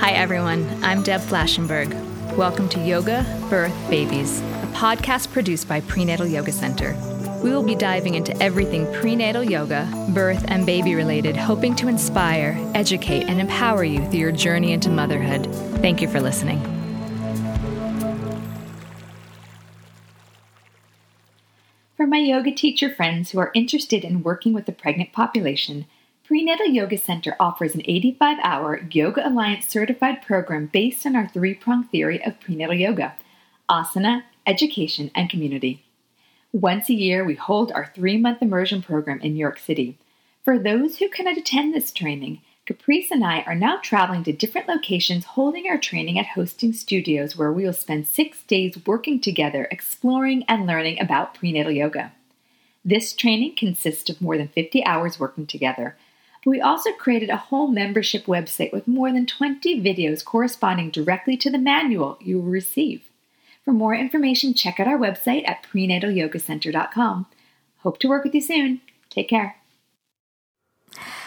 Hi, everyone. I'm Deb Flashenberg. Welcome to Yoga, Birth, Babies, a podcast produced by Prenatal Yoga Center. We will be diving into everything prenatal yoga, birth, and baby related, hoping to inspire, educate, and empower you through your journey into motherhood. Thank you for listening. For my yoga teacher friends who are interested in working with the pregnant population, Prenatal Yoga Center offers an 85 hour Yoga Alliance certified program based on our three prong theory of prenatal yoga asana, education, and community. Once a year, we hold our three month immersion program in New York City. For those who cannot attend this training, Caprice and I are now traveling to different locations holding our training at hosting studios where we will spend six days working together, exploring and learning about prenatal yoga. This training consists of more than 50 hours working together. But we also created a whole membership website with more than 20 videos corresponding directly to the manual you will receive. For more information, check out our website at prenatalyogacenter.com. Hope to work with you soon. Take care.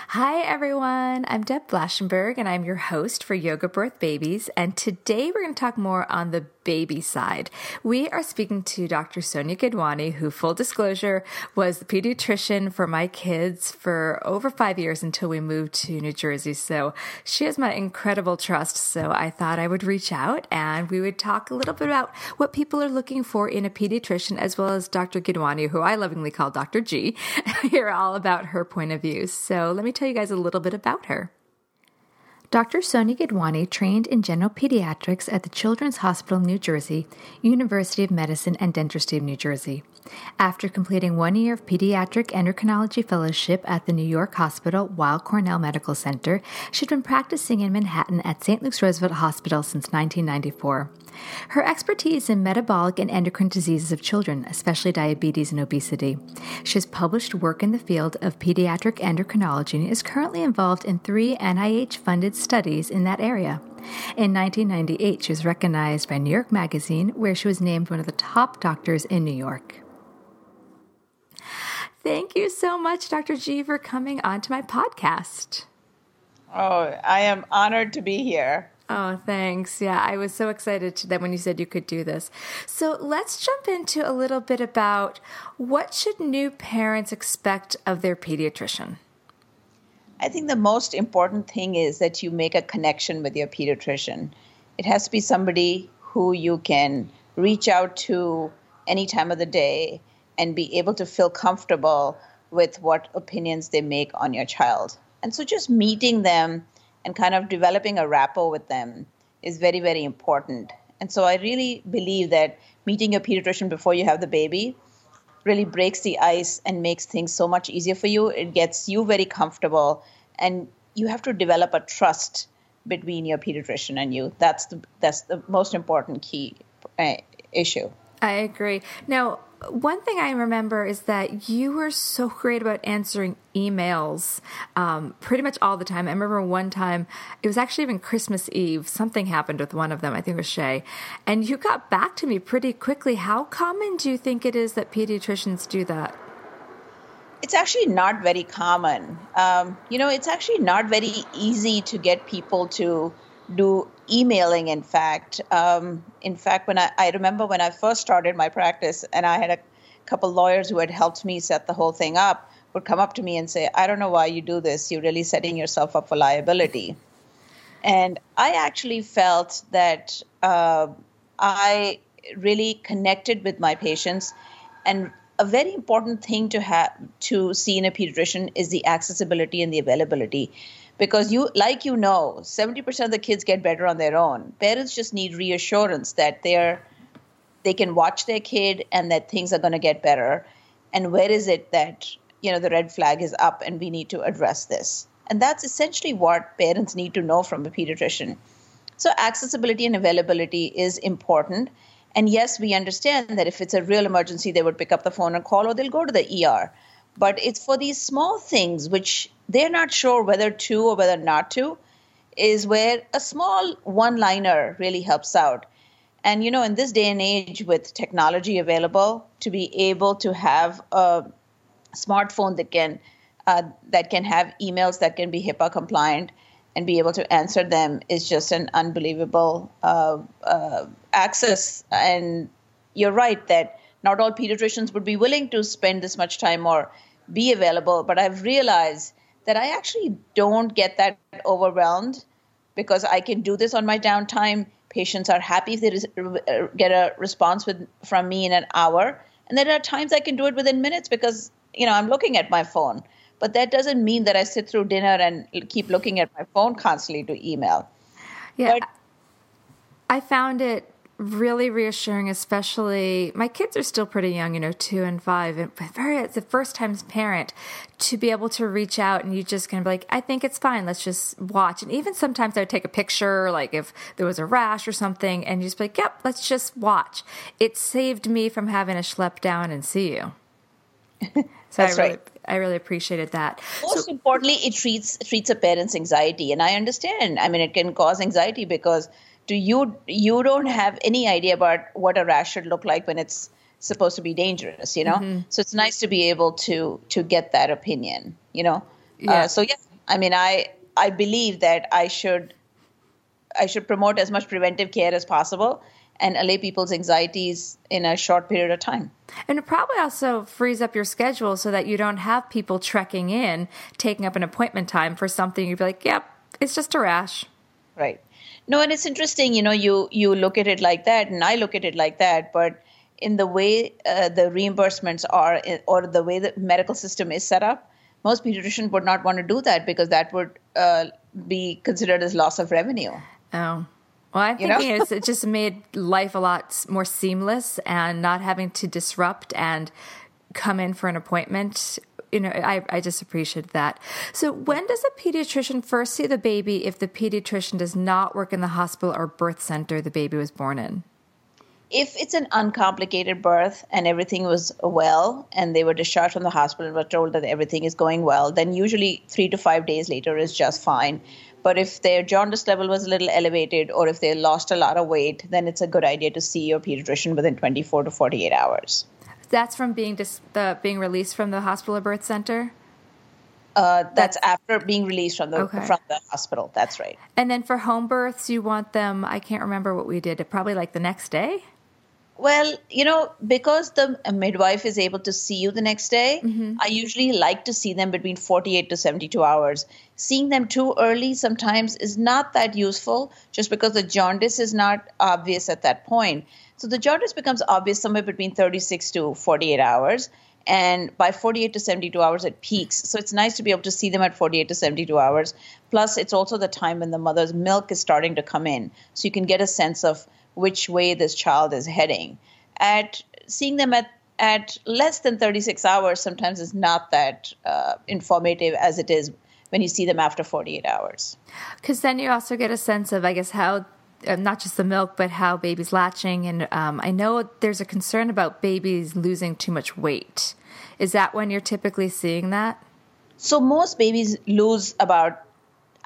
Hi, everyone. I'm Deb Flashenberg, and I'm your host for Yoga Birth Babies. And today we're going to talk more on the baby side. We are speaking to Dr. Sonia Gidwani, who, full disclosure, was the pediatrician for my kids for over five years until we moved to New Jersey. So she has my incredible trust. So I thought I would reach out and we would talk a little bit about what people are looking for in a pediatrician, as well as Dr. Gidwani, who I lovingly call Dr. G, hear all about her point of view. So let me tell you guys a little bit about her. Dr. Sonia Gidwani trained in general pediatrics at the Children's Hospital, New Jersey, University of Medicine and Dentistry of New Jersey. After completing one year of pediatric endocrinology fellowship at the New York Hospital Weill Cornell Medical Center, she'd been practicing in Manhattan at St. Luke's Roosevelt Hospital since 1994. Her expertise in metabolic and endocrine diseases of children, especially diabetes and obesity. She has published work in the field of pediatric endocrinology and is currently involved in three NIH funded studies in that area. In 1998, she was recognized by New York Magazine, where she was named one of the top doctors in New York. Thank you so much, Dr. G, for coming onto my podcast. Oh, I am honored to be here. Oh, thanks. Yeah, I was so excited that when you said you could do this. So let's jump into a little bit about what should new parents expect of their pediatrician. I think the most important thing is that you make a connection with your pediatrician. It has to be somebody who you can reach out to any time of the day and be able to feel comfortable with what opinions they make on your child. And so just meeting them and kind of developing a rapport with them is very, very important. And so I really believe that meeting your pediatrician before you have the baby really breaks the ice and makes things so much easier for you. It gets you very comfortable, and you have to develop a trust between your pediatrician and you. That's the that's the most important key uh, issue. I agree. Now, one thing I remember is that you were so great about answering emails um, pretty much all the time. I remember one time, it was actually even Christmas Eve, something happened with one of them, I think it was Shay, and you got back to me pretty quickly. How common do you think it is that pediatricians do that? It's actually not very common. Um, you know, it's actually not very easy to get people to do emailing in fact. Um, in fact when I, I remember when i first started my practice and i had a couple lawyers who had helped me set the whole thing up would come up to me and say i don't know why you do this. You're really setting yourself up for liability. And i actually felt that uh, i really connected with my patients. And a very important thing to have to see in a pediatrician is the accessibility and the availability because you like you know 70% of the kids get better on their own. Parents just need reassurance that they're they can watch their kid and that things are going to get better. And where is it that you know the red flag is up and we need to address this? And that's essentially what parents need to know from a pediatrician. So accessibility and availability is important. And yes we understand that if it's a real emergency they would pick up the phone and call or they'll go to the er but it's for these small things which they're not sure whether to or whether not to is where a small one liner really helps out and you know in this day and age with technology available to be able to have a smartphone that can uh, that can have emails that can be hipaa compliant and be able to answer them is just an unbelievable uh, uh, access. And you're right that not all pediatricians would be willing to spend this much time or be available, but I've realized that I actually don't get that overwhelmed because I can do this on my downtime. Patients are happy if they uh, get a response with, from me in an hour. And there are times I can do it within minutes because, you know, I'm looking at my phone. But that doesn't mean that I sit through dinner and keep looking at my phone constantly to email. Yeah. But, I found it really reassuring, especially my kids are still pretty young, you know, two and five, and very it's the first time as parent to be able to reach out and you just kind of be like, I think it's fine, let's just watch. And even sometimes I would take a picture, like if there was a rash or something, and you just be like, Yep, let's just watch. It saved me from having to schlep down and see you. So That's I really, right. I really appreciated that. Most so, importantly, it treats treats a parent's anxiety, and I understand. I mean, it can cause anxiety because do you you don't have any idea about what a rash should look like when it's supposed to be dangerous you know mm-hmm. so it's nice to be able to to get that opinion you know uh, yeah. Uh, so yeah i mean i i believe that i should i should promote as much preventive care as possible and allay people's anxieties in a short period of time. And it probably also frees up your schedule so that you don't have people trekking in, taking up an appointment time for something you'd be like, yep, it's just a rash. Right. No, and it's interesting, you know, you you look at it like that, and I look at it like that, but in the way uh, the reimbursements are, or the way the medical system is set up, most pediatricians would not want to do that because that would uh, be considered as loss of revenue. Oh. Well, I think you know? it just made life a lot more seamless and not having to disrupt and come in for an appointment you know, I, I just appreciate that. So, when does a pediatrician first see the baby if the pediatrician does not work in the hospital or birth center the baby was born in? If it's an uncomplicated birth and everything was well and they were discharged from the hospital and were told that everything is going well, then usually three to five days later is just fine. But if their jaundice level was a little elevated or if they lost a lot of weight, then it's a good idea to see your pediatrician within 24 to 48 hours. That's from being dis- the, being released from the hospital or birth center. Uh, that's, that's, after being released from the okay. from the hospital. That's right. And then for home births, you want them. I can't remember what we did. Probably like the next day. Well, you know, because the midwife is able to see you the next day, mm-hmm. I usually like to see them between 48 to 72 hours. Seeing them too early sometimes is not that useful just because the jaundice is not obvious at that point. So the jaundice becomes obvious somewhere between 36 to 48 hours. And by 48 to 72 hours, it peaks. So it's nice to be able to see them at 48 to 72 hours. Plus, it's also the time when the mother's milk is starting to come in. So you can get a sense of which way this child is heading. At seeing them at at less than 36 hours sometimes is not that uh, informative as it is when you see them after 48 hours. Because then you also get a sense of, I guess, how uh, not just the milk, but how babies latching. And um, I know there's a concern about babies losing too much weight. Is that when you're typically seeing that? So most babies lose about,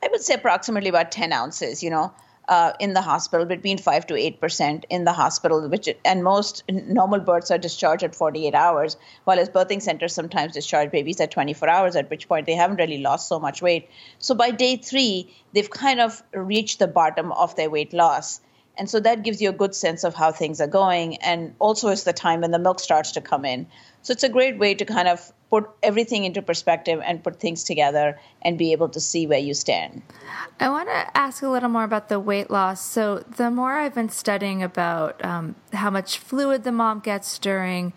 I would say, approximately about 10 ounces. You know, uh, in the hospital, between five to eight percent in the hospital, which and most normal births are discharged at 48 hours, while as birthing centers sometimes discharge babies at 24 hours, at which point they haven't really lost so much weight. So by day three, they've kind of reached the bottom of their weight loss. And so that gives you a good sense of how things are going. And also, it's the time when the milk starts to come in. So it's a great way to kind of put everything into perspective and put things together and be able to see where you stand. I want to ask a little more about the weight loss. So, the more I've been studying about um, how much fluid the mom gets during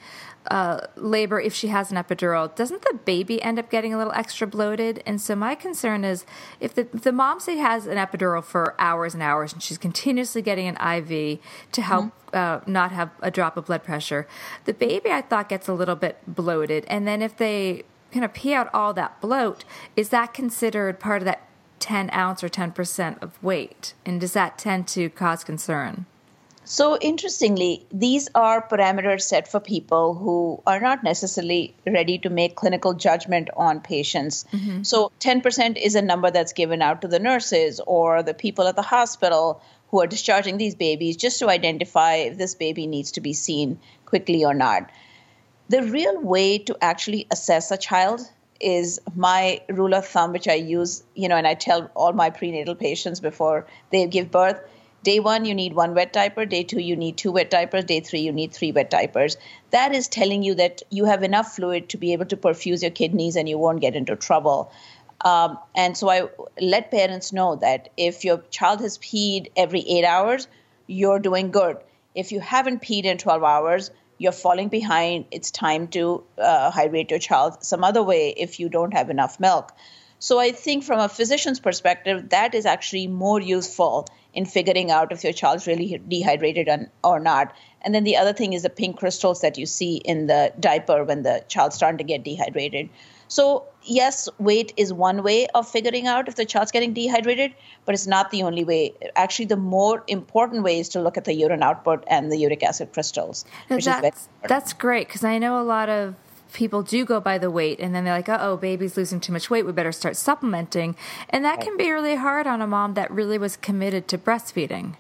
uh, labor if she has an epidural, doesn't the baby end up getting a little extra bloated? And so my concern is if the, if the mom say has an epidural for hours and hours and she's continuously getting an IV to help mm-hmm. uh, not have a drop of blood pressure, the baby I thought gets a little bit bloated. And then if they kind of pee out all that bloat, is that considered part of that 10 ounce or 10% of weight? And does that tend to cause concern? So, interestingly, these are parameters set for people who are not necessarily ready to make clinical judgment on patients. Mm-hmm. So, 10% is a number that's given out to the nurses or the people at the hospital who are discharging these babies just to identify if this baby needs to be seen quickly or not. The real way to actually assess a child is my rule of thumb, which I use, you know, and I tell all my prenatal patients before they give birth. Day one, you need one wet diaper. Day two, you need two wet diapers. Day three, you need three wet diapers. That is telling you that you have enough fluid to be able to perfuse your kidneys and you won't get into trouble. Um, and so I let parents know that if your child has peed every eight hours, you're doing good. If you haven't peed in 12 hours, you're falling behind. It's time to uh, hydrate your child some other way if you don't have enough milk. So I think from a physician's perspective, that is actually more useful in figuring out if your child's really dehydrated or not. And then the other thing is the pink crystals that you see in the diaper when the child's starting to get dehydrated. So, yes, weight is one way of figuring out if the child's getting dehydrated, but it's not the only way. Actually, the more important way is to look at the urine output and the uric acid crystals. That's, that's great because I know a lot of people do go by the weight and then they're like, uh oh, baby's losing too much weight. We better start supplementing. And that can be really hard on a mom that really was committed to breastfeeding.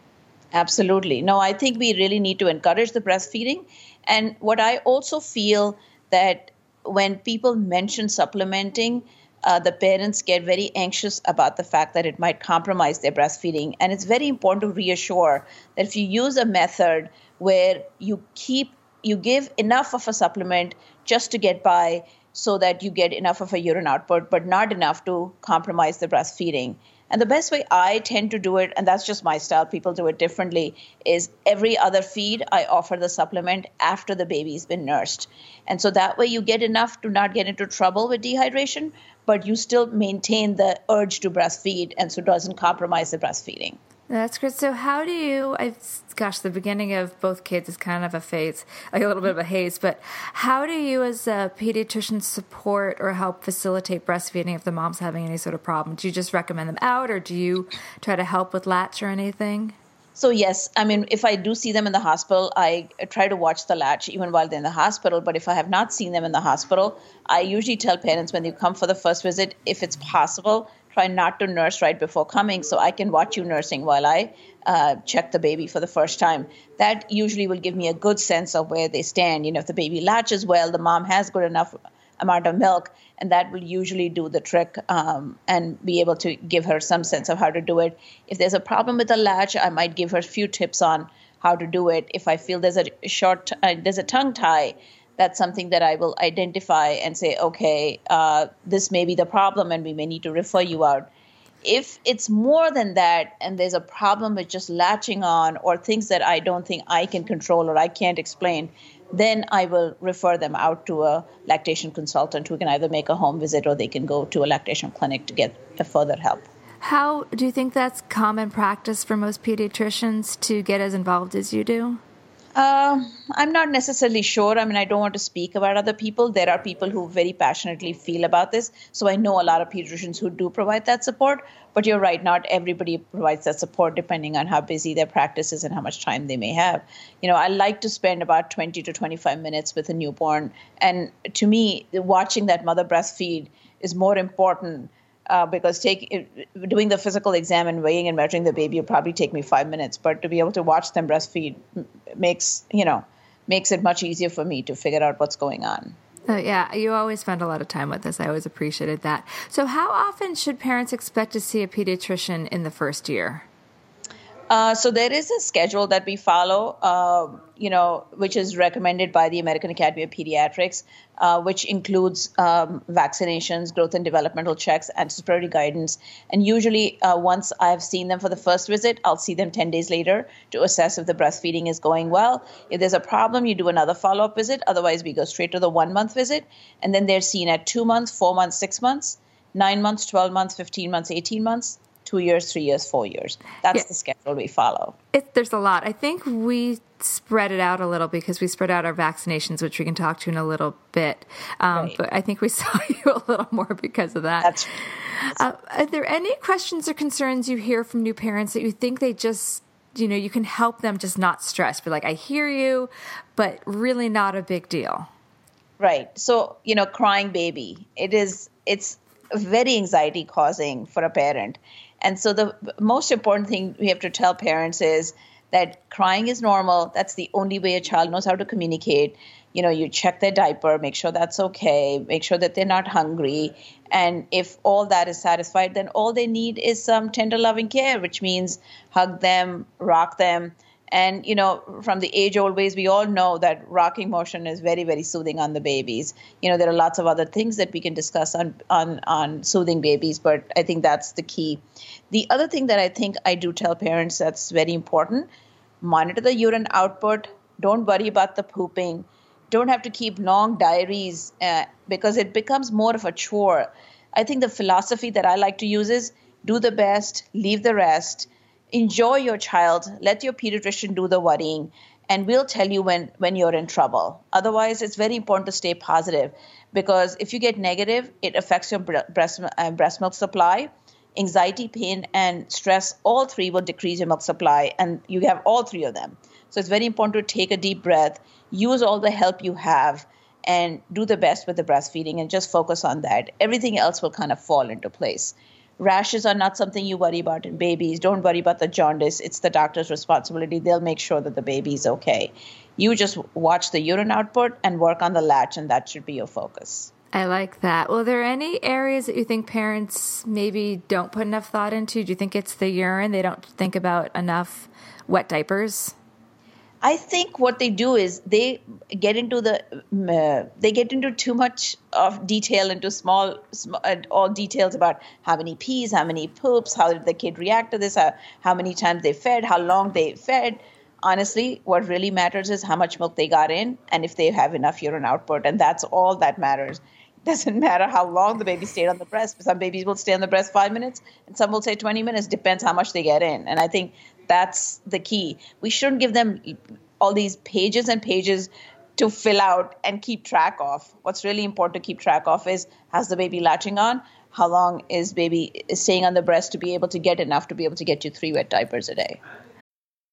Absolutely. No, I think we really need to encourage the breastfeeding. And what I also feel that when people mention supplementing, uh, the parents get very anxious about the fact that it might compromise their breastfeeding. And it's very important to reassure that if you use a method where you keep, you give enough of a supplement just to get by so that you get enough of a urine output, but not enough to compromise the breastfeeding. And the best way I tend to do it, and that's just my style, people do it differently, is every other feed, I offer the supplement after the baby's been nursed. And so that way you get enough to not get into trouble with dehydration, but you still maintain the urge to breastfeed, and so doesn't compromise the breastfeeding. That's great. So, how do you? I, gosh, the beginning of both kids is kind of a phase, like a little bit of a haze. But how do you, as a pediatrician, support or help facilitate breastfeeding if the mom's having any sort of problem? Do you just recommend them out, or do you try to help with latch or anything? So yes, I mean, if I do see them in the hospital, I try to watch the latch even while they're in the hospital. But if I have not seen them in the hospital, I usually tell parents when they come for the first visit, if it's possible, try not to nurse right before coming so I can watch you nursing while I uh, check the baby for the first time. That usually will give me a good sense of where they stand. You know, if the baby latches well, the mom has good enough amount of milk, and that will usually do the trick um, and be able to give her some sense of how to do it. If there's a problem with the latch, I might give her a few tips on how to do it. If I feel there's a short, uh, there's a tongue tie, that's something that I will identify and say, okay, uh, this may be the problem and we may need to refer you out. If it's more than that and there's a problem with just latching on or things that I don't think I can control or I can't explain, then I will refer them out to a lactation consultant who can either make a home visit or they can go to a lactation clinic to get further help. How do you think that's common practice for most pediatricians to get as involved as you do? Uh, I'm not necessarily sure. I mean, I don't want to speak about other people. There are people who very passionately feel about this. So I know a lot of pediatricians who do provide that support. But you're right, not everybody provides that support depending on how busy their practice is and how much time they may have. You know, I like to spend about 20 to 25 minutes with a newborn. And to me, watching that mother breastfeed is more important uh, because take doing the physical exam and weighing and measuring the baby will probably take me five minutes. But to be able to watch them breastfeed makes you know makes it much easier for me to figure out what's going on. Uh, yeah, you always spend a lot of time with us. I always appreciated that. So, how often should parents expect to see a pediatrician in the first year? Uh, so there is a schedule that we follow, uh, you know, which is recommended by the American Academy of Pediatrics, uh, which includes um, vaccinations, growth and developmental checks, anticipatory guidance. And usually, uh, once I've seen them for the first visit, I'll see them 10 days later to assess if the breastfeeding is going well. If there's a problem, you do another follow up visit. Otherwise, we go straight to the one month visit. And then they're seen at two months, four months, six months, nine months, 12 months, 15 months, 18 months two years, three years, four years. That's yeah. the schedule we follow. It, there's a lot. I think we spread it out a little because we spread out our vaccinations, which we can talk to in a little bit. Um, right. But I think we saw you a little more because of that. That's, uh, are there any questions or concerns you hear from new parents that you think they just you know you can help them just not stress be like i hear you but really not a big deal right so you know crying baby it is it's very anxiety causing for a parent and so the most important thing we have to tell parents is that crying is normal. That's the only way a child knows how to communicate. you know you check their diaper make sure that's okay make sure that they're not hungry and if all that is satisfied then all they need is some tender loving care which means hug them rock them and you know from the age old ways we all know that rocking motion is very very soothing on the babies. You know there are lots of other things that we can discuss on on on soothing babies but i think that's the key. The other thing that i think i do tell parents that's very important monitor the urine output. Don't worry about the pooping. Don't have to keep long diaries uh, because it becomes more of a chore. I think the philosophy that I like to use is do the best, leave the rest, enjoy your child, let your pediatrician do the worrying, and we'll tell you when, when you're in trouble. Otherwise, it's very important to stay positive because if you get negative, it affects your breast, uh, breast milk supply. Anxiety, pain, and stress, all three will decrease your milk supply, and you have all three of them. So it's very important to take a deep breath, use all the help you have, and do the best with the breastfeeding and just focus on that. Everything else will kind of fall into place. Rashes are not something you worry about in babies. Don't worry about the jaundice. It's the doctor's responsibility. They'll make sure that the baby's okay. You just watch the urine output and work on the latch, and that should be your focus. I like that. Well, are there any areas that you think parents maybe don't put enough thought into? Do you think it's the urine? They don't think about enough wet diapers? I think what they do is they get into the uh, they get into too much of detail into small, small uh, all details about how many pees, how many poops, how did the kid react to this, how, how many times they fed, how long they fed. Honestly, what really matters is how much milk they got in and if they have enough urine output, and that's all that matters. It doesn't matter how long the baby stayed on the breast. Some babies will stay on the breast five minutes, and some will say 20 minutes. Depends how much they get in. And I think that's the key. We shouldn't give them all these pages and pages to fill out and keep track of. What's really important to keep track of is has the baby latching on? How long is baby staying on the breast to be able to get enough to be able to get you three wet diapers a day?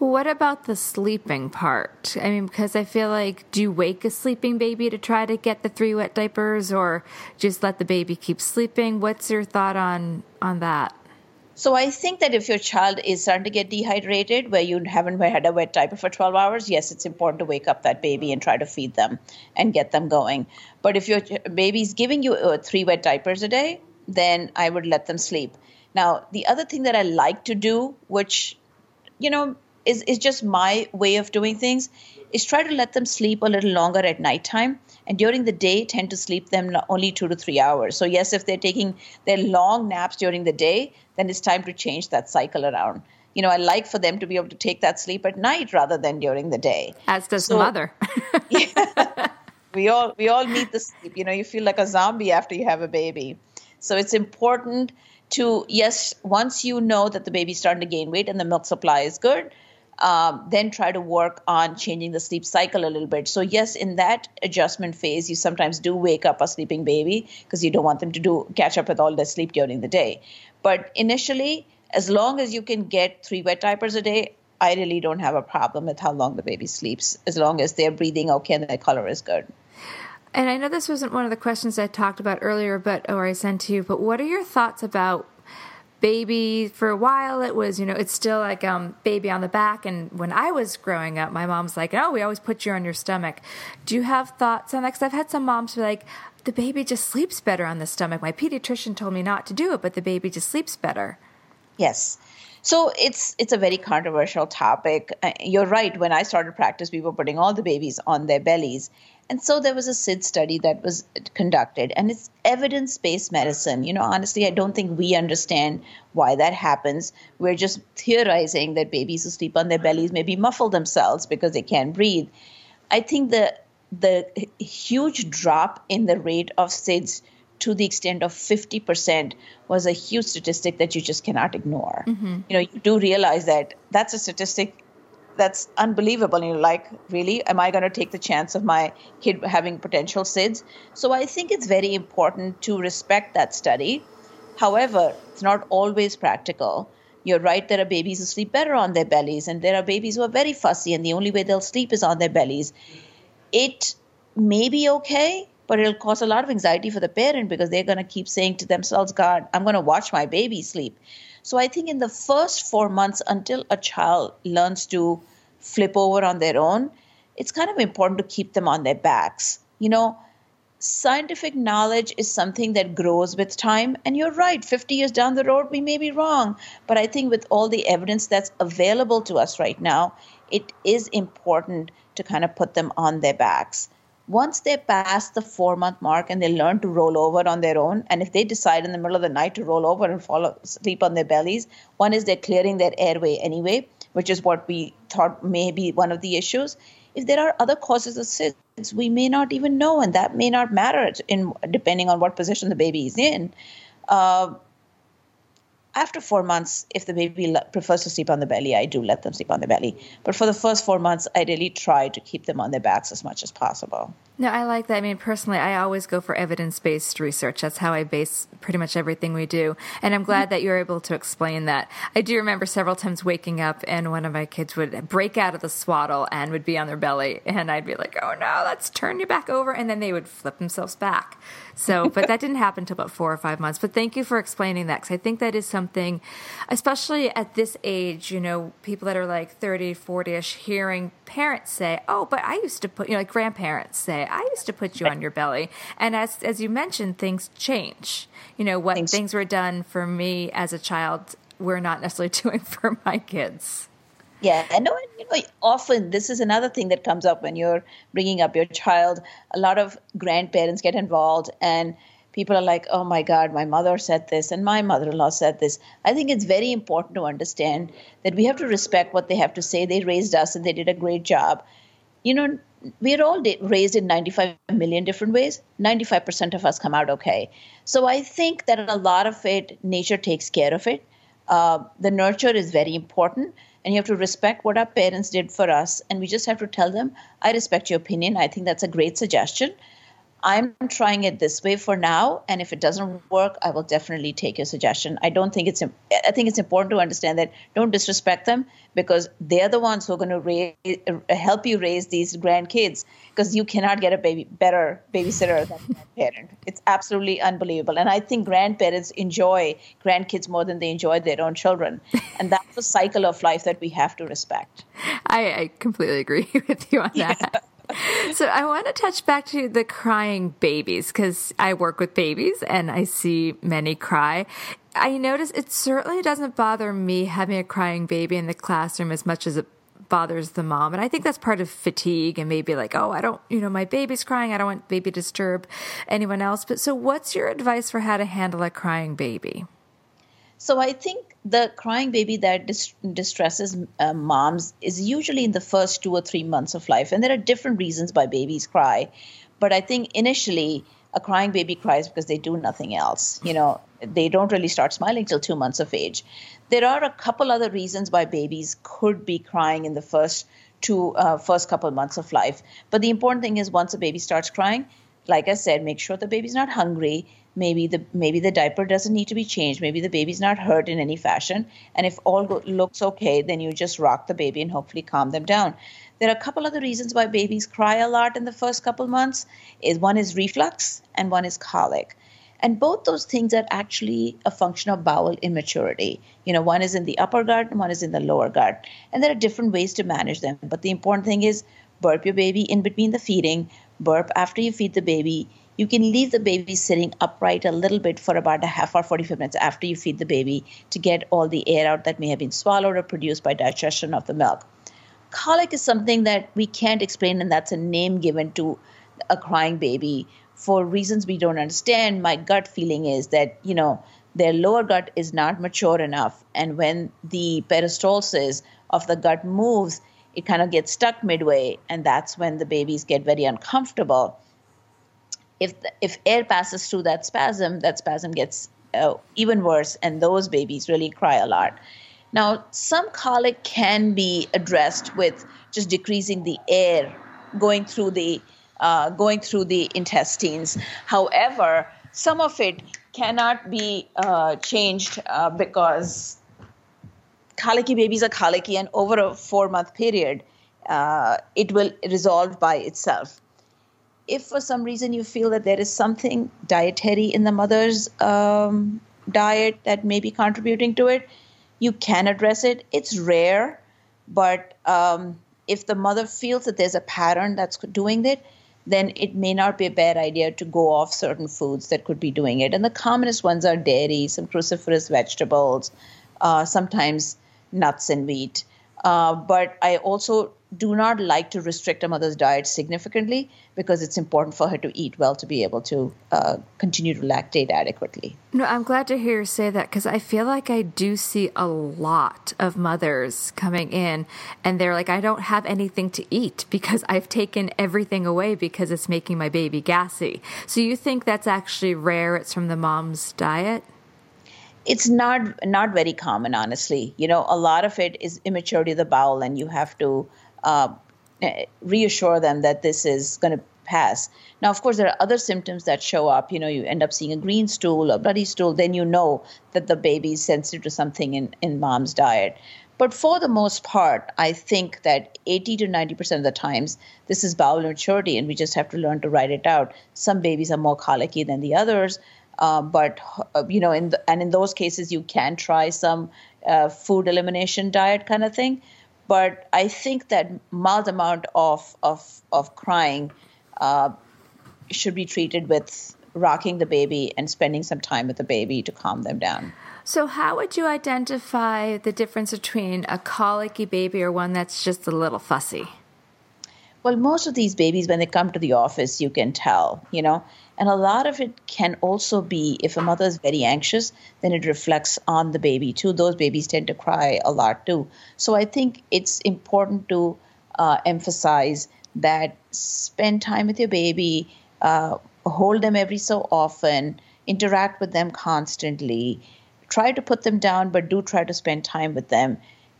What about the sleeping part? I mean, because I feel like, do you wake a sleeping baby to try to get the three wet diapers, or just let the baby keep sleeping? What's your thought on on that? So I think that if your child is starting to get dehydrated, where you haven't had a wet diaper for 12 hours, yes, it's important to wake up that baby and try to feed them and get them going. But if your baby's giving you uh, three wet diapers a day, then I would let them sleep. Now, the other thing that I like to do, which you know, is, is just my way of doing things is try to let them sleep a little longer at nighttime. And during the day tend to sleep them only two to three hours. So yes if they're taking their long naps during the day then it's time to change that cycle around. You know i like for them to be able to take that sleep at night rather than during the day. As does so, the mother. Yeah, we all we all need the sleep. You know you feel like a zombie after you have a baby. So it's important to yes once you know that the baby's starting to gain weight and the milk supply is good um, then try to work on changing the sleep cycle a little bit. So yes in that adjustment phase you sometimes do wake up a sleeping baby because you don't want them to do catch up with all their sleep during the day. But initially as long as you can get three wet diapers a day i really don't have a problem with how long the baby sleeps as long as they're breathing okay and their color is good and I know this wasn't one of the questions I talked about earlier, but or I sent to you. But what are your thoughts about baby? For a while, it was you know it's still like um baby on the back. And when I was growing up, my mom's like, oh, we always put you on your stomach. Do you have thoughts on that? Because I've had some moms be like, the baby just sleeps better on the stomach. My pediatrician told me not to do it, but the baby just sleeps better. Yes. So it's it's a very controversial topic. Uh, you're right. When I started practice, we were putting all the babies on their bellies, and so there was a SID study that was conducted, and it's evidence based medicine. You know, honestly, I don't think we understand why that happens. We're just theorizing that babies who sleep on their bellies maybe muffle themselves because they can't breathe. I think the the huge drop in the rate of SIDS to the extent of 50% was a huge statistic that you just cannot ignore. Mm-hmm. You know, you do realize that that's a statistic that's unbelievable. And you're like, really? Am I going to take the chance of my kid having potential SIDS? So I think it's very important to respect that study. However, it's not always practical. You're right, there are babies who sleep better on their bellies, and there are babies who are very fussy, and the only way they'll sleep is on their bellies. It may be okay, but it'll cause a lot of anxiety for the parent because they're going to keep saying to themselves, God, I'm going to watch my baby sleep. So I think in the first four months, until a child learns to flip over on their own, it's kind of important to keep them on their backs. You know, scientific knowledge is something that grows with time. And you're right, 50 years down the road, we may be wrong. But I think with all the evidence that's available to us right now, it is important to kind of put them on their backs once they pass the four month mark and they learn to roll over on their own, and if they decide in the middle of the night to roll over and fall asleep on their bellies, one is they're clearing their airway anyway, which is what we thought may be one of the issues. If there are other causes of SIDS, we may not even know, and that may not matter in depending on what position the baby is in. Uh, after four months, if the baby prefers to sleep on the belly, I do let them sleep on the belly. But for the first four months, I really try to keep them on their backs as much as possible. No, I like that. I mean, personally, I always go for evidence based research. That's how I base pretty much everything we do. And I'm glad that you're able to explain that. I do remember several times waking up and one of my kids would break out of the swaddle and would be on their belly. And I'd be like, oh no, let's turn you back over. And then they would flip themselves back. So, but that didn't happen until about four or five months. But thank you for explaining that because I think that is something, especially at this age, you know, people that are like 30, 40 ish, hearing parents say, oh, but I used to put, you know, like grandparents say, I used to put you on your belly. And as as you mentioned, things change. You know, what Thanks. things were done for me as a child, we're not necessarily doing for my kids. Yeah, and you know, often this is another thing that comes up when you're bringing up your child. A lot of grandparents get involved, and people are like, "Oh my God, my mother said this, and my mother-in-law said this." I think it's very important to understand that we have to respect what they have to say. They raised us, and they did a great job. You know, we're all raised in 95 million different ways 95% of us come out okay so i think that a lot of it nature takes care of it uh, the nurture is very important and you have to respect what our parents did for us. And we just have to tell them i respect your opinion. I think that's a great suggestion I'm trying it this way for now, and if it doesn't work, I will definitely take your suggestion. I don't think it's. I think it's important to understand that don't disrespect them because they're the ones who are going to raise, uh, help you raise these grandkids. Because you cannot get a baby better babysitter than a parent. It's absolutely unbelievable, and I think grandparents enjoy grandkids more than they enjoy their own children, and that's a cycle of life that we have to respect. I, I completely agree with you on that. Yeah so I want to touch back to the crying babies because I work with babies and I see many cry. I notice it certainly doesn't bother me having a crying baby in the classroom as much as it bothers the mom. And I think that's part of fatigue and maybe like, oh, I don't, you know, my baby's crying. I don't want baby to disturb anyone else. But so what's your advice for how to handle a crying baby? So I think the crying baby that dis- distresses uh, moms is usually in the first two or three months of life. And there are different reasons why babies cry. But I think initially, a crying baby cries because they do nothing else. You know, they don't really start smiling till two months of age. There are a couple other reasons why babies could be crying in the first two uh, first couple months of life. But the important thing is once a baby starts crying, like I said, make sure the baby's not hungry maybe the maybe the diaper doesn't need to be changed. Maybe the baby's not hurt in any fashion. And if all go, looks okay then you just rock the baby and hopefully calm them down. There are a couple other reasons why babies cry a lot in the first couple months is one is reflux and one is colic. And both those things are actually a function of bowel immaturity. You know one is in the upper gut and one is in the lower gut. And there are different ways to manage them. But the important thing is burp your baby in between the feeding burp after you feed the baby you can leave the baby sitting upright a little bit for about a half or 45 minutes after you feed the baby to get all the air out that may have been swallowed or produced by digestion of the milk. Colic is something that we can't explain, and that's a name given to a crying baby for reasons we don't understand. My gut feeling is that, you know, their lower gut is not mature enough. And when the peristalsis of the gut moves, it kind of gets stuck midway. And that's when the babies get very uncomfortable if if air passes through that spasm, that spasm gets uh, even worse, and those babies really cry a lot. Now, some colic can be addressed with just decreasing the air going through the uh, going through the intestines. However, some of it cannot be uh, changed uh, because colicky babies are colicky, and over a four month period, uh, it will resolve by itself. If for some reason you feel that there is something dietary in the mother's um, diet that may be contributing to it, you can address it. It's rare, but um, if the mother feels that there's a pattern that's doing it, then it may not be a bad idea to go off certain foods that could be doing it. And the commonest ones are dairy, some cruciferous vegetables, uh, sometimes nuts and wheat. Uh, but I also do not like to restrict a mother's diet significantly because it's important for her to eat well to be able to uh, continue to lactate adequately. No, I'm glad to hear you say that because I feel like I do see a lot of mothers coming in and they're like, I don't have anything to eat because I've taken everything away because it's making my baby gassy. So you think that's actually rare? It's from the mom's diet? it's not not very common honestly you know a lot of it is immaturity of the bowel and you have to uh, reassure them that this is going to pass. Now of course there are other symptoms that show up. You know you end up seeing a green stool or bloody stool then you know that the baby is sensitive to something in, in mom's diet. But for the most part i think that 80 to 90% of the times this is bowel immaturity and we just have to learn to write it out. Some babies are more colicky than the others uh, but uh, you know, in the, and in those cases, you can try some uh, food elimination diet kind of thing. But I think that mild amount of of of crying uh, should be treated with rocking the baby and spending some time with the baby to calm them down. So, how would you identify the difference between a colicky baby or one that's just a little fussy? Well, most of these babies, when they come to the office, you can tell, you know, and a lot of it can also be if a mother is very anxious, then it reflects on the baby too. Those babies tend to cry a lot too. So I think it's important to uh, emphasize that spend time with your baby, uh, hold them every so often, interact with them constantly. Try to put them down, but do try to spend time with them.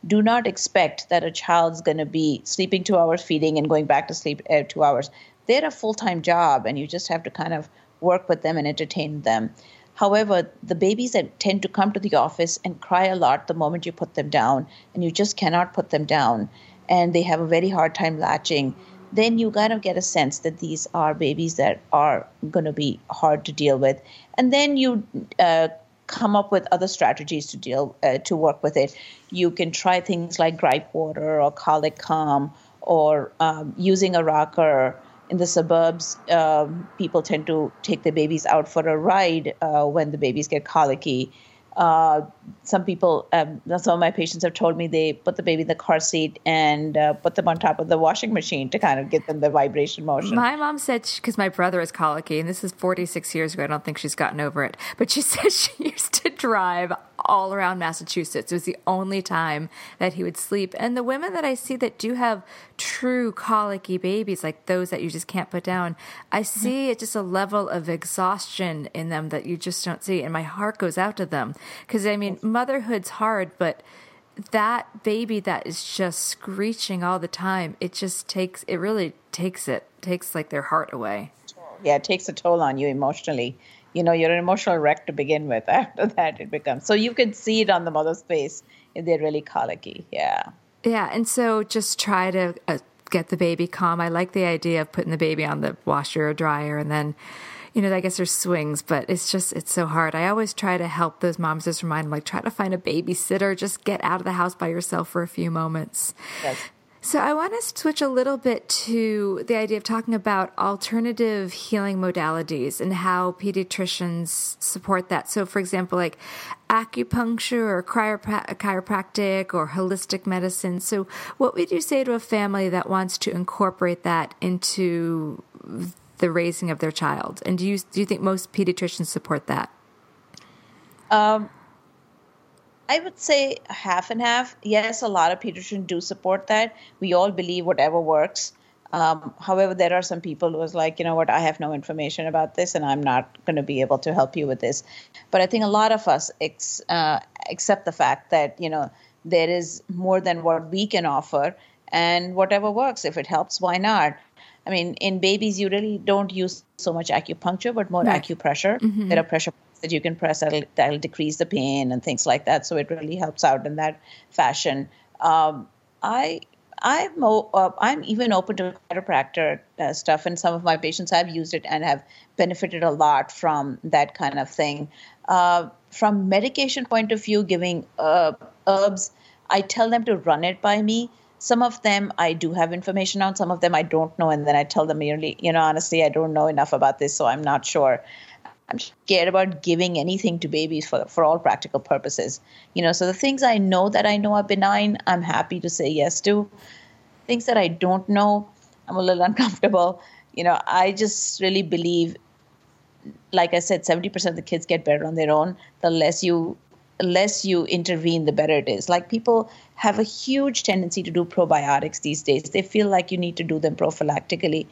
Do not expect that a child's going to be sleeping two hours, feeding, and going back to sleep uh, two hours they're a full time job and you just have to kind of work with them and entertain them. However, the babies that tend to come to the office and cry a lot the moment you put them down, and you just cannot put them down, and they have a very hard time latching, then you kind of get a sense that these are babies that are going to be hard to deal with. And then you uh, come up with other strategies to deal uh, to work with it. You can try things like gripe water or colic calm or um, using a rocker in the suburbs, um, people tend to take their babies out for a ride uh, when the babies get colicky. Uh, some people, um, some of my patients have told me they put the baby in the car seat and uh, put them on top of the washing machine to kind of get them the vibration motion. My mom said because my brother is colicky, and this is 46 years ago. I don't think she's gotten over it, but she said she used to drive all around Massachusetts. It was the only time that he would sleep. And the women that I see that do have true colicky babies, like those that you just can't put down, I mm-hmm. see it's just a level of exhaustion in them that you just don't see. And my heart goes out to them. Because, I mean, motherhood's hard, but that baby that is just screeching all the time, it just takes, it really takes it, takes like their heart away. Yeah, it takes a toll on you emotionally you know you're an emotional wreck to begin with after that it becomes so you can see it on the mother's face if they're really colicky yeah yeah and so just try to uh, get the baby calm i like the idea of putting the baby on the washer or dryer and then you know, I guess there's swings, but it's just, it's so hard. I always try to help those moms just remind them, like, try to find a babysitter, just get out of the house by yourself for a few moments. Yes. So I want to switch a little bit to the idea of talking about alternative healing modalities and how pediatricians support that. So, for example, like acupuncture or chiropractic or holistic medicine. So, what would you say to a family that wants to incorporate that into the raising of their child? And do you do you think most pediatricians support that? Um, I would say half and half. Yes, a lot of pediatricians do support that. We all believe whatever works. Um, however, there are some people who was like, you know what, I have no information about this, and I'm not going to be able to help you with this. But I think a lot of us ex, uh, accept the fact that you know there is more than what we can offer, and whatever works. If it helps, why not? I mean, in babies, you really don't use so much acupuncture, but more right. acupressure. Mm-hmm. There are pressure that you can press that'll, that'll, decrease the pain and things like that. So it really helps out in that fashion. Um, I I'm uh, I'm even open to chiropractor uh, stuff, and some of my patients have used it and have benefited a lot from that kind of thing. Uh, from medication point of view, giving uh, herbs, I tell them to run it by me. Some of them I do have information on, some of them I don't know, and then I tell them merely, you know, honestly, I don't know enough about this, so I'm not sure. I'm scared about giving anything to babies for for all practical purposes. You know, so the things I know that I know are benign, I'm happy to say yes to. Things that I don't know, I'm a little uncomfortable. You know, I just really believe, like I said, 70% of the kids get better on their own. The less you less you intervene, the better it is. Like people have a huge tendency to do probiotics these days. They feel like you need to do them prophylactically.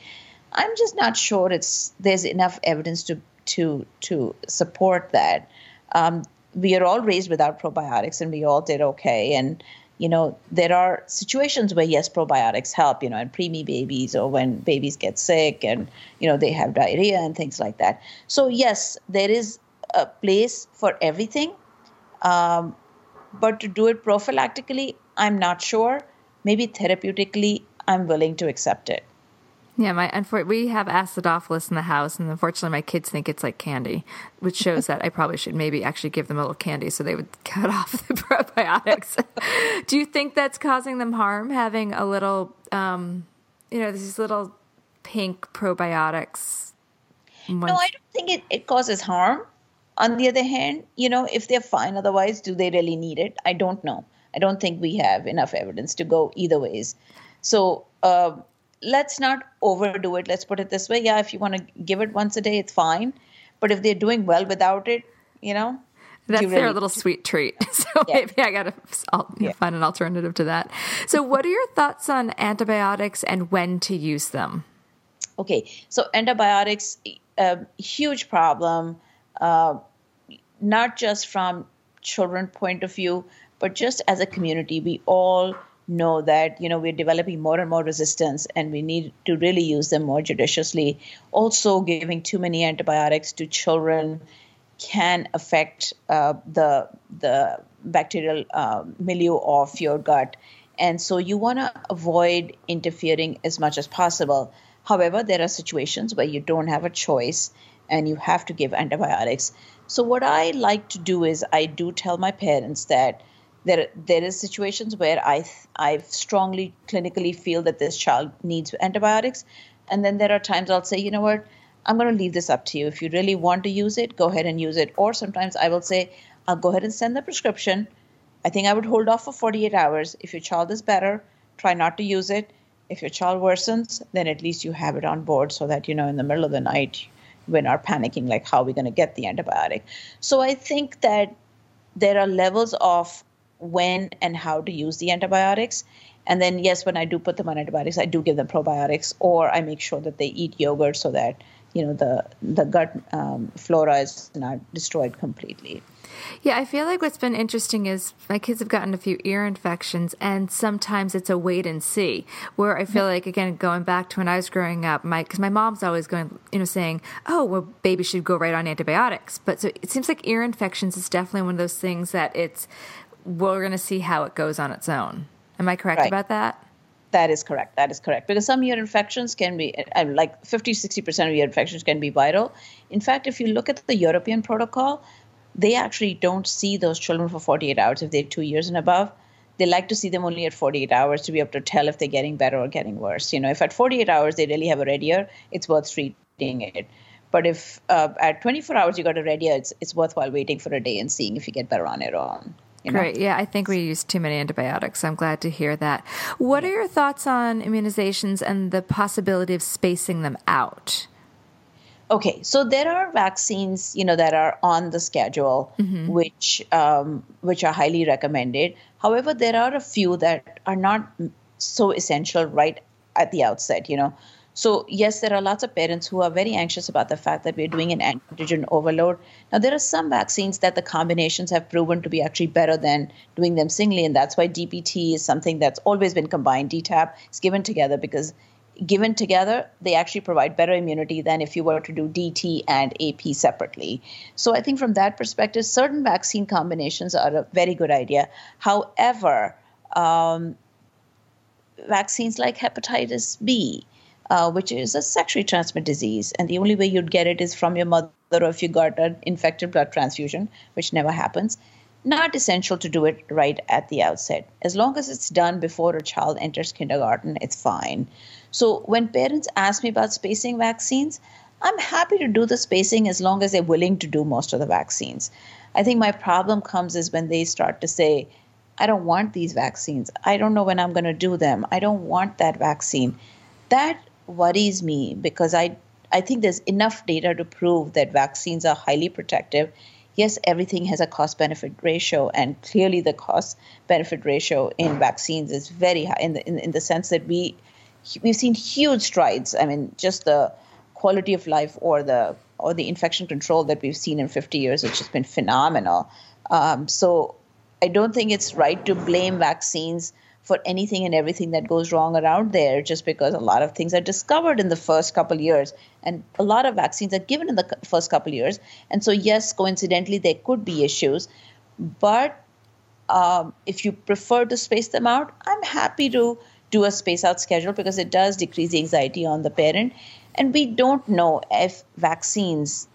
I'm just not sure it's there's enough evidence to to to support that. Um, we are all raised without probiotics, and we all did okay. And you know, there are situations where yes, probiotics help. You know, in preemie babies or when babies get sick and you know they have diarrhea and things like that. So yes, there is a place for everything, um, but to do it prophylactically, I'm not sure. Maybe therapeutically, I'm willing to accept it. Yeah, my we have acidophilus in the house, and unfortunately, my kids think it's like candy, which shows that I probably should maybe actually give them a little candy so they would cut off the probiotics. Do you think that's causing them harm having a little, um, you know, these little pink probiotics? No, I don't think it, it causes harm. On the other hand, you know, if they're fine otherwise, do they really need it? I don't know. I don't think we have enough evidence to go either ways. So, uh, let's not overdo it. Let's put it this way. Yeah, if you want to give it once a day, it's fine. But if they're doing well without it, you know, that's you really, their little sweet treat. So yeah. maybe I got to yeah. find an alternative to that. So, what are your thoughts on antibiotics and when to use them? Okay, so antibiotics, a huge problem, uh, not just from children point of view, but just as a community. We all know that you know we're developing more and more resistance and we need to really use them more judiciously. Also giving too many antibiotics to children can affect uh, the the bacterial uh, milieu of your gut. And so you want to avoid interfering as much as possible. However there are situations where you don't have a choice and you have to give antibiotics. So what i like to do is i do tell my parents that there there is situations where I I strongly clinically feel that this child needs antibiotics, and then there are times I'll say, you know what, I'm going to leave this up to you. If you really want to use it, go ahead and use it. Or sometimes I will say, I'll go ahead and send the prescription. I think I would hold off for 48 hours. If your child is better, try not to use it. If your child worsens, then at least you have it on board so that you know in the middle of the night when are panicking like how are we going to get the antibiotic. So I think that there are levels of when and how to use the antibiotics. And then, yes, when I do put them on antibiotics, I do give them probiotics, or I make sure that they eat yogurt so that you know the the gut um, flora is not destroyed completely. Yeah, I feel like what's been interesting is my kids have gotten a few ear infections, and sometimes it's a wait and see. Where I feel like again going back to when I was growing up, my because my mom's always going, you know, saying, "Oh, well, baby should go right on antibiotics." But so it seems like ear infections is definitely one of those things that it's we're going to see how it goes on its own. Am I correct right. about that? That is correct. That is correct. Because some ear infections can be, like 50, 60% of ear infections can be viral. In fact, if you look at the European protocol, they actually don't see those children for 48 hours if they're two years and above. They like to see them only at 48 hours to be able to tell if they're getting better or getting worse. You know, if at 48 hours they really have a red ear, it's worth treating it. But if uh, at 24 hours you got a red ear, it's, it's worthwhile waiting for a day and seeing if you get better on your own. You know? Great. Yeah, I think we use too many antibiotics. I'm glad to hear that. What are your thoughts on immunizations and the possibility of spacing them out? Okay, so there are vaccines, you know, that are on the schedule, mm-hmm. which um, which are highly recommended. However, there are a few that are not so essential right at the outset. You know, So, yes, there are lots of parents who are very anxious about the fact that we're doing an antigen overload. Now, there are some vaccines that the combinations have proven to be actually better than doing them singly, and that's why DPT is something that's always been combined. DTaP is given together because given together, they actually provide better immunity than if you were to do DT and AP separately. So I think from that perspective, certain vaccine combinations are a very good idea. However, um, vaccines like hepatitis B, uh, which is a sexually transmitted disease, and the only way you'd get it is from your mother or if you got an infected blood transfusion, which never happens not essential to do it right at the outset. As long as it's done before a child enters kindergarten, it's fine. So when parents ask me about spacing vaccines, I'm happy to do the spacing as long as they're willing to do most of the vaccines. I think my problem comes is when they start to say, I don't want these vaccines. I don't know when I'm going to do them. I don't want that vaccine. That worries me because I I think there's enough data to prove that vaccines are highly protective yes, everything has a cost benefit ratio, and clearly the cost benefit ratio in vaccines is very high in the, in, in the sense that we we've seen huge strides. I mean, just the quality of life or the or the infection control that we've seen in 50 years, which has been phenomenal. Um, so I don't think it's right to blame vaccines for anything and everything that goes wrong around there just because a lot of things are discovered in the first couple years. And a lot of vaccines are given in the first couple years. And so yes coincidentally there could be issues. But um, if you prefer to space them out i'm happy to do a space out schedule because it does decrease the anxiety on the parent. And we don't know if vaccines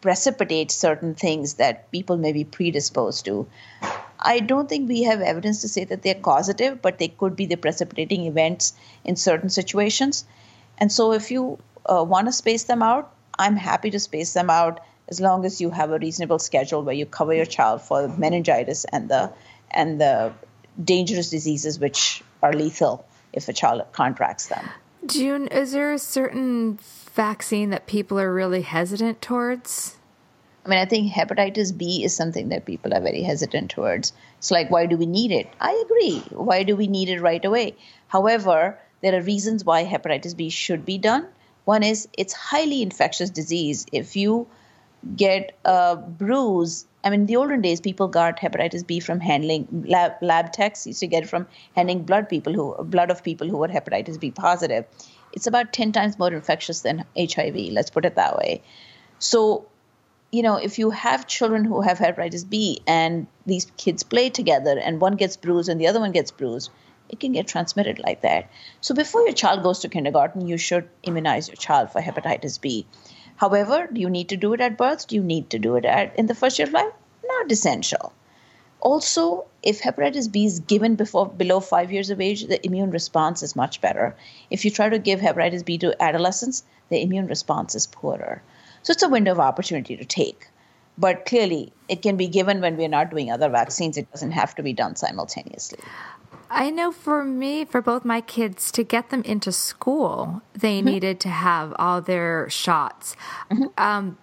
precipitate certain things that people may be predisposed to I don't think we have evidence to say that they're causative, but they could be the precipitating events in certain situations. And so, if you uh, want to space them out, I'm happy to space them out as long as you have a reasonable schedule where you cover your child for meningitis and the and the dangerous diseases which are lethal if a child contracts them. June, is there a certain vaccine that people are really hesitant towards? I mean, I think hepatitis B is something that people are very hesitant towards. It's like, why do we need it? I agree. Why do we need it right away? However, there are reasons why hepatitis B should be done. One is it's highly infectious disease. If you get a bruise, I mean, in the olden days, people got hepatitis B from handling lab, lab techs used to get it from handling blood people who blood of people who were hepatitis B positive. It's about ten times more infectious than HIV. Let's put it that way. So you know, if you have children who have hepatitis B and these kids play together and one gets bruised and the other one gets bruised, it can get transmitted like that. So before your child goes to kindergarten, you should immunize your child for hepatitis B. However, do you need to do it at birth? Do you need to do it at, in the first year of life? Not essential. Also, if hepatitis B is given before below five years of age, the immune response is much better. If you try to give hepatitis B to adolescents, the immune response is poorer. So it's a window of opportunity to take. But clearly, it can be given when we're not doing other vaccines. It doesn't have to be done simultaneously. I know for me, for both my kids, to get them into school, they mm-hmm. needed to have all their shots. Mm-hmm. Um,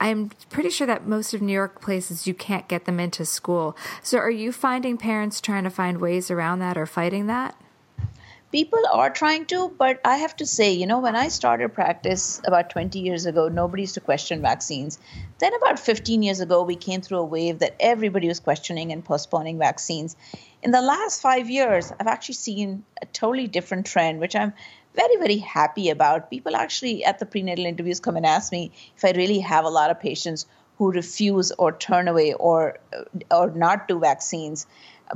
I'm pretty sure that most of New York places you can't get them into school. So, are you finding parents trying to find ways around that or fighting that? People are trying to, but I have to say, you know, when I started practice about 20 years ago, nobody used to question vaccines. Then, about 15 years ago, we came through a wave that everybody was questioning and postponing vaccines. In the last five years, I've actually seen a totally different trend, which I'm very, very happy about. People actually at the prenatal interviews come and ask me if I really have a lot of patients who refuse or turn away or or not do vaccines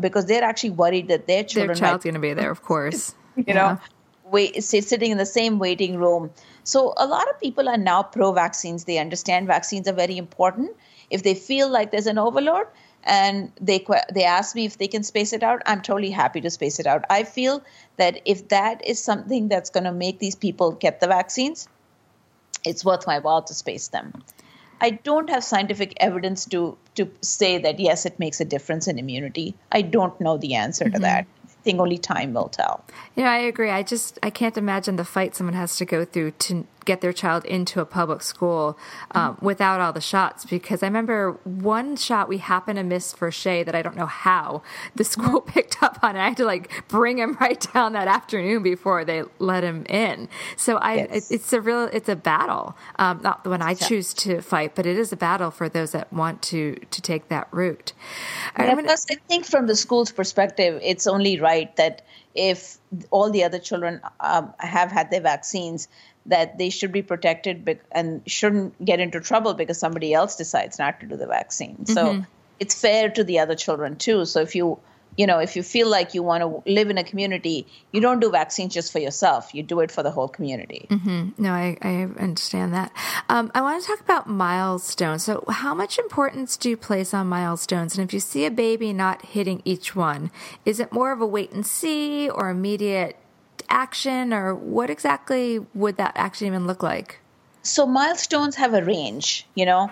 because they're actually worried that their children their child's going to be there, of course. you yeah. know, wait, sitting in the same waiting room. So a lot of people are now pro vaccines. They understand vaccines are very important. If they feel like there's an overload and they they ask me if they can space it out, I'm totally happy to space it out. I feel that if that is something that's going to make these people get the vaccines, it's worth my while to space them. I don't have scientific evidence to to say that yes, it makes a difference in immunity. I don't know the answer mm-hmm. to that think only time will tell. Yeah, I agree. I just I can't imagine the fight someone has to go through to get their child into a public school um, mm-hmm. without all the shots because I remember one shot we happened to miss for Shay that I don't know how the school picked up on. It. I had to like bring him right down that afternoon before they let him in. So I, yes. it, it's a real, it's a battle. Um, not the one I choose to fight, but it is a battle for those that want to to take that route. Yeah, I, plus, I think from the school's perspective, it's only right that if all the other children um, have had their vaccines, that they should be protected and shouldn't get into trouble because somebody else decides not to do the vaccine. Mm-hmm. So it's fair to the other children too. So if you you know, if you feel like you want to live in a community, you don't do vaccines just for yourself. You do it for the whole community. Mm-hmm. No, I, I, understand that. Um, I want to talk about milestones. So, how much importance do you place on milestones? And if you see a baby not hitting each one, is it more of a wait and see or immediate action, or what exactly would that action even look like? So, milestones have a range, you know.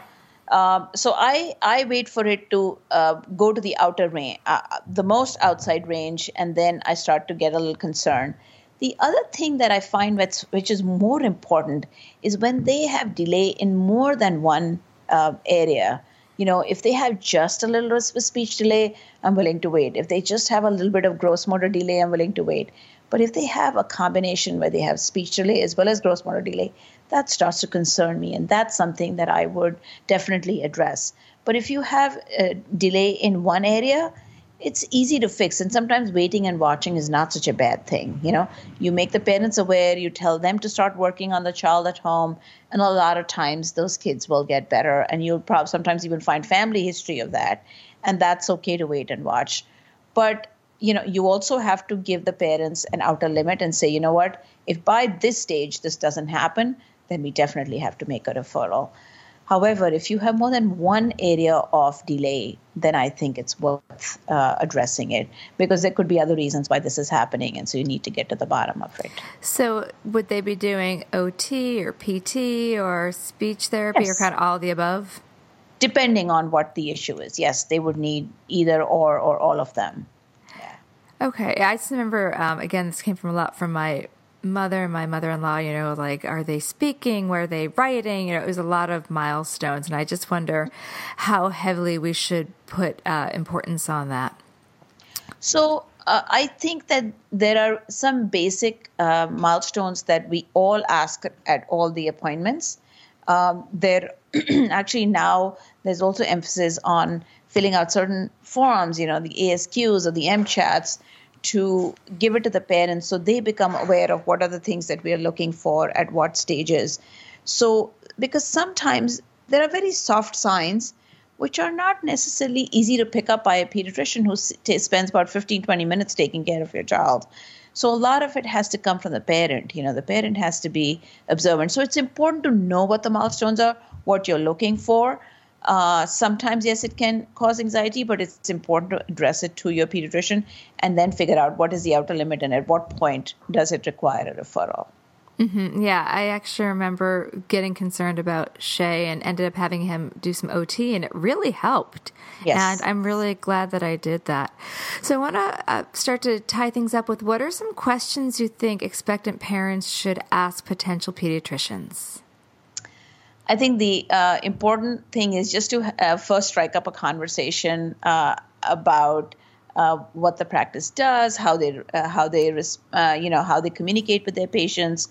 Um, so I I wait for it to uh, go to the outer range, uh, the most outside range, and then I start to get a little concerned. The other thing that I find which, which is more important is when they have delay in more than one uh, area. You know, if they have just a little speech delay, I'm willing to wait. If they just have a little bit of gross motor delay, I'm willing to wait. But if they have a combination where they have speech delay as well as gross motor delay, that starts to concern me. And that's something that I would definitely address. But if you have a delay in one area, it's easy to fix and sometimes waiting and watching is not such a bad thing you know you make the parents aware you tell them to start working on the child at home and a lot of times those kids will get better and you'll probably sometimes even find family history of that and that's okay to wait and watch but you know you also have to give the parents an outer limit and say you know what if by this stage this doesn't happen then we definitely have to make a referral. However, if you have more than one area of delay, then I think it's worth uh, addressing it because there could be other reasons why this is happening. And so you need to get to the bottom of it. So, would they be doing OT or PT or speech therapy yes. or kind of all the above? Depending on what the issue is. Yes, they would need either or or all of them. Okay. I just remember, um, again, this came from a lot from my mother and my mother-in-law you know like are they speaking? Where are they writing? You know it was a lot of milestones and i just wonder how heavily we should put uh, importance on that. So uh, i think that there are some basic uh, milestones that we all ask at all the appointments. Um, there actually now there's also emphasis on filling out certain forms you know the ASQs or the M-CHATs to give it to the parents so they become aware of what are the things that we are looking for at what stages. So, because sometimes there are very soft signs which are not necessarily easy to pick up by a pediatrician who t- spends about 15 20 minutes taking care of your child so a lot of it has to come from the parent you know the parent has to be observant so it's important to know what the milestones are what you're looking for uh, sometimes, yes, it can cause anxiety, but it's important to address it to your pediatrician and then figure out what is the outer limit and at what point does it require a referral. Mm-hmm. Yeah, I actually remember getting concerned about Shay and ended up having him do some OT, and it really helped. Yes. And I'm really glad that I did that. So I want to uh, start to tie things up with what are some questions you think expectant parents should ask potential pediatricians? I think the uh, important thing is just to uh, first strike up a conversation uh, about uh, what the practice does, how they uh, how they uh, you know how they communicate with their patients,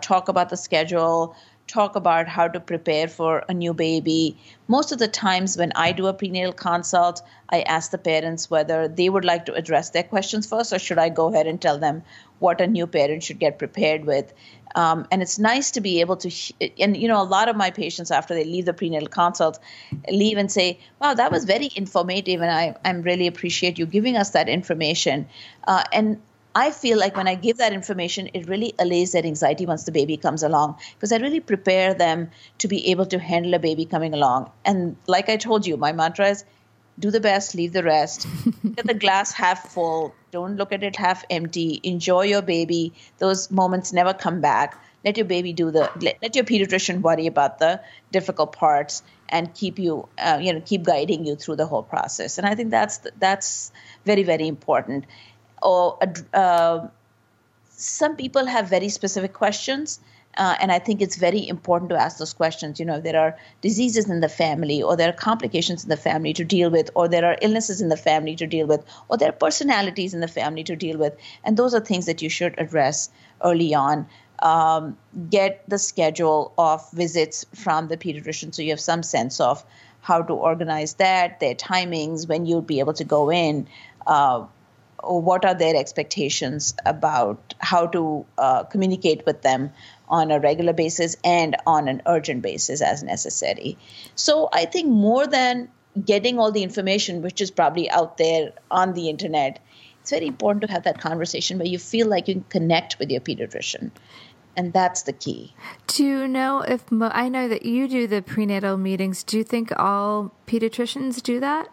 talk about the schedule, talk about how to prepare for a new baby. Most of the times when I do a prenatal consult, I ask the parents whether they would like to address their questions first, or should I go ahead and tell them what a new parent should get prepared with. Um, and it's nice to be able to, and you know, a lot of my patients after they leave the prenatal consult, leave and say, "Wow, that was very informative, and I, I really appreciate you giving us that information." Uh, and I feel like when I give that information, it really allays their anxiety once the baby comes along because I really prepare them to be able to handle a baby coming along. And like I told you, my mantra is do the best, leave the rest. Get the glass half full. Don't look at it half empty. Enjoy your baby. Those moments never come back. Let your baby do the. Let, let your pediatrician worry about the difficult parts and keep you, uh, you know, keep guiding you through the whole process. And I think that's that's very very important. Or uh, some people have very specific questions Uh, and I think it's very important to ask those questions. You know, if there are diseases in the family, or there are complications in the family to deal with, or there are illnesses in the family to deal with, or there are personalities in the family to deal with. And those are things that you should address early on. Um, get the schedule of visits from the pediatrician so you have some sense of how to organize that, their timings, when you'll be able to go in. Uh, what are their expectations about how to uh, communicate with them on a regular basis and on an urgent basis as necessary. So I think more than getting all the information, which is probably out there on the internet, it's very important to have that conversation where you feel like you can connect with your pediatrician. And that's the key. You know if I know that you do the prenatal meetings? Do you think all pediatricians do that?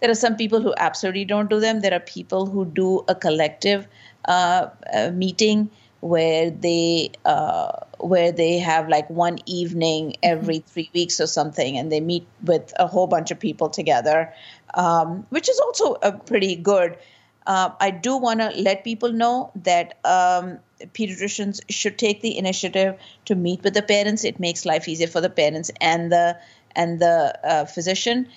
There are some people who absolutely don't do them. There are people who do a collective uh, uh, meeting where they uh, where they have like one evening every mm-hmm. three weeks or something, and they meet with a whole bunch of people together, um, which is also a pretty good. Uh, I do want to let people know that um, pediatricians should take the initiative to meet with the parents. It makes life easier for the parents and the and the uh, physician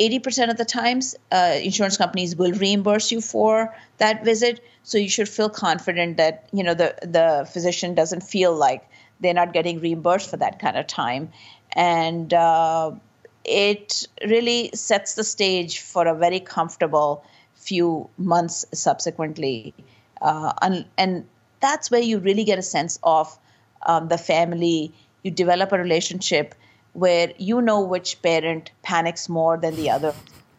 80% of the times, uh, insurance companies will reimburse you for that visit. So you should feel confident that you know the the physician doesn't feel like they're not getting reimbursed for that kind of time, and uh, it really sets the stage for a very comfortable few months subsequently, uh, and, and that's where you really get a sense of um, the family. You develop a relationship where you know which parent panics more than the other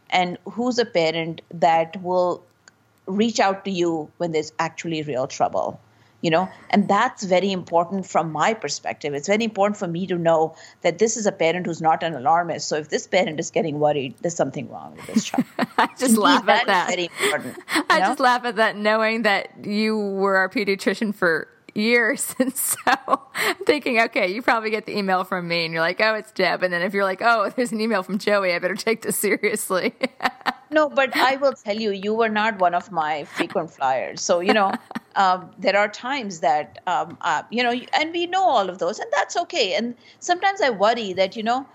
and who's a parent that will reach out to you when there's actually real trouble you know? And that's very important from my perspective. It's very important for me to know that this is a parent who's not an alarmist. So if this parent is getting worried there's something wrong with this child. I just laugh at that very important i know? just laugh at that knowing that you were our pediatrician for years. And so I'm thinking, okay, you probably get the email from me and you're like, oh, it's Deb. And then if you're like, oh, there's an email from Joey, I better take this seriously. no, but I will tell you, you were not one of my frequent flyers. So, you know, um, there are times that, um, uh, you know, and we know all of those, and that's okay. And sometimes I worry that, you know,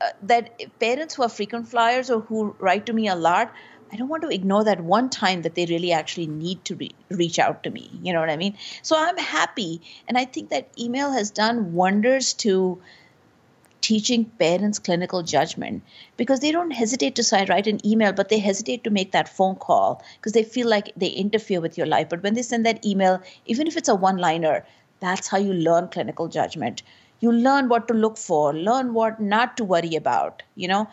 uh, that parents who are frequent flyers or who write to me a lot, I don't want to ignore that one time that they really actually need to re- reach out to me. You know what I mean? So I'm happy. And I think that email has done wonders to teaching parents clinical judgment because they don't hesitate to say, write an email, but they hesitate to make that phone call because they feel like they interfere with your life. But when they send that email, even if it's a one liner, that's how you learn clinical judgment. You learn what to look for, learn what not to worry about, you know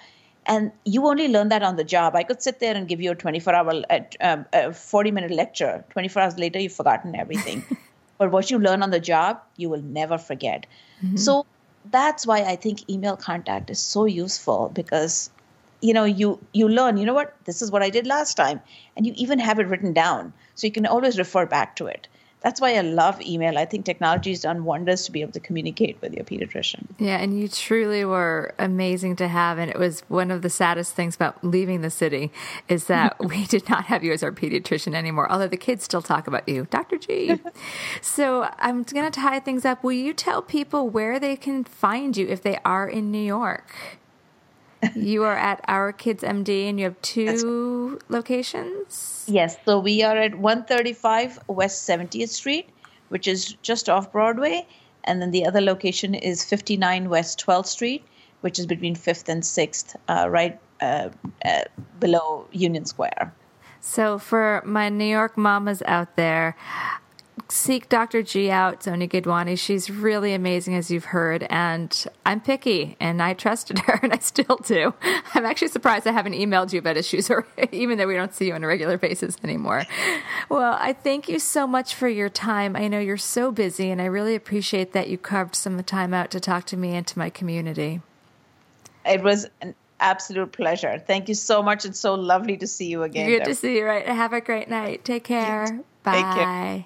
and you only learn that on the job. I could sit there and give you a 24 hour um, a 40 minute lecture. 24 hours later you've forgotten everything. But what you learn on the job you will never forget. Mm-hmm. so that's why i think email contact is so useful because you know you you learn you know what this is what i did last time. And you even have it written down. So you can always refer back to it that's why I love email. I think technology has done wonders to be able to communicate with your pediatrician. Yeah, and you truly were amazing to have. And it was one of the saddest things about leaving the city is that we did not have you as our pediatrician anymore, although the kids still talk about you, Dr. G. so I'm going to tie things up. Will you tell people where they can find you if they are in New York? You are at Our Kids MD and you have two locations? Yes. So we are at 135 West 70th Street, which is just off Broadway. And then the other location is 59 West 12th Street, which is between 5th and 6th, uh, right uh, uh, below Union Square. So, for my New York mamas out there, seek Dr. G out, Sonia Gidwani. She's really amazing, as you've heard, and I'm picky, and I trusted her, and I still do. I'm actually surprised I haven't emailed you about issues, or even though we don't see you on a regular basis anymore. Well, I thank you so much for your time. I know you're so busy, and I really appreciate that you carved some time out to talk to me and to my community. It was an absolute pleasure. Thank you so much. It's so lovely to see you again. Good to see you. Right. Have a great night. Take care. Bye. Take care.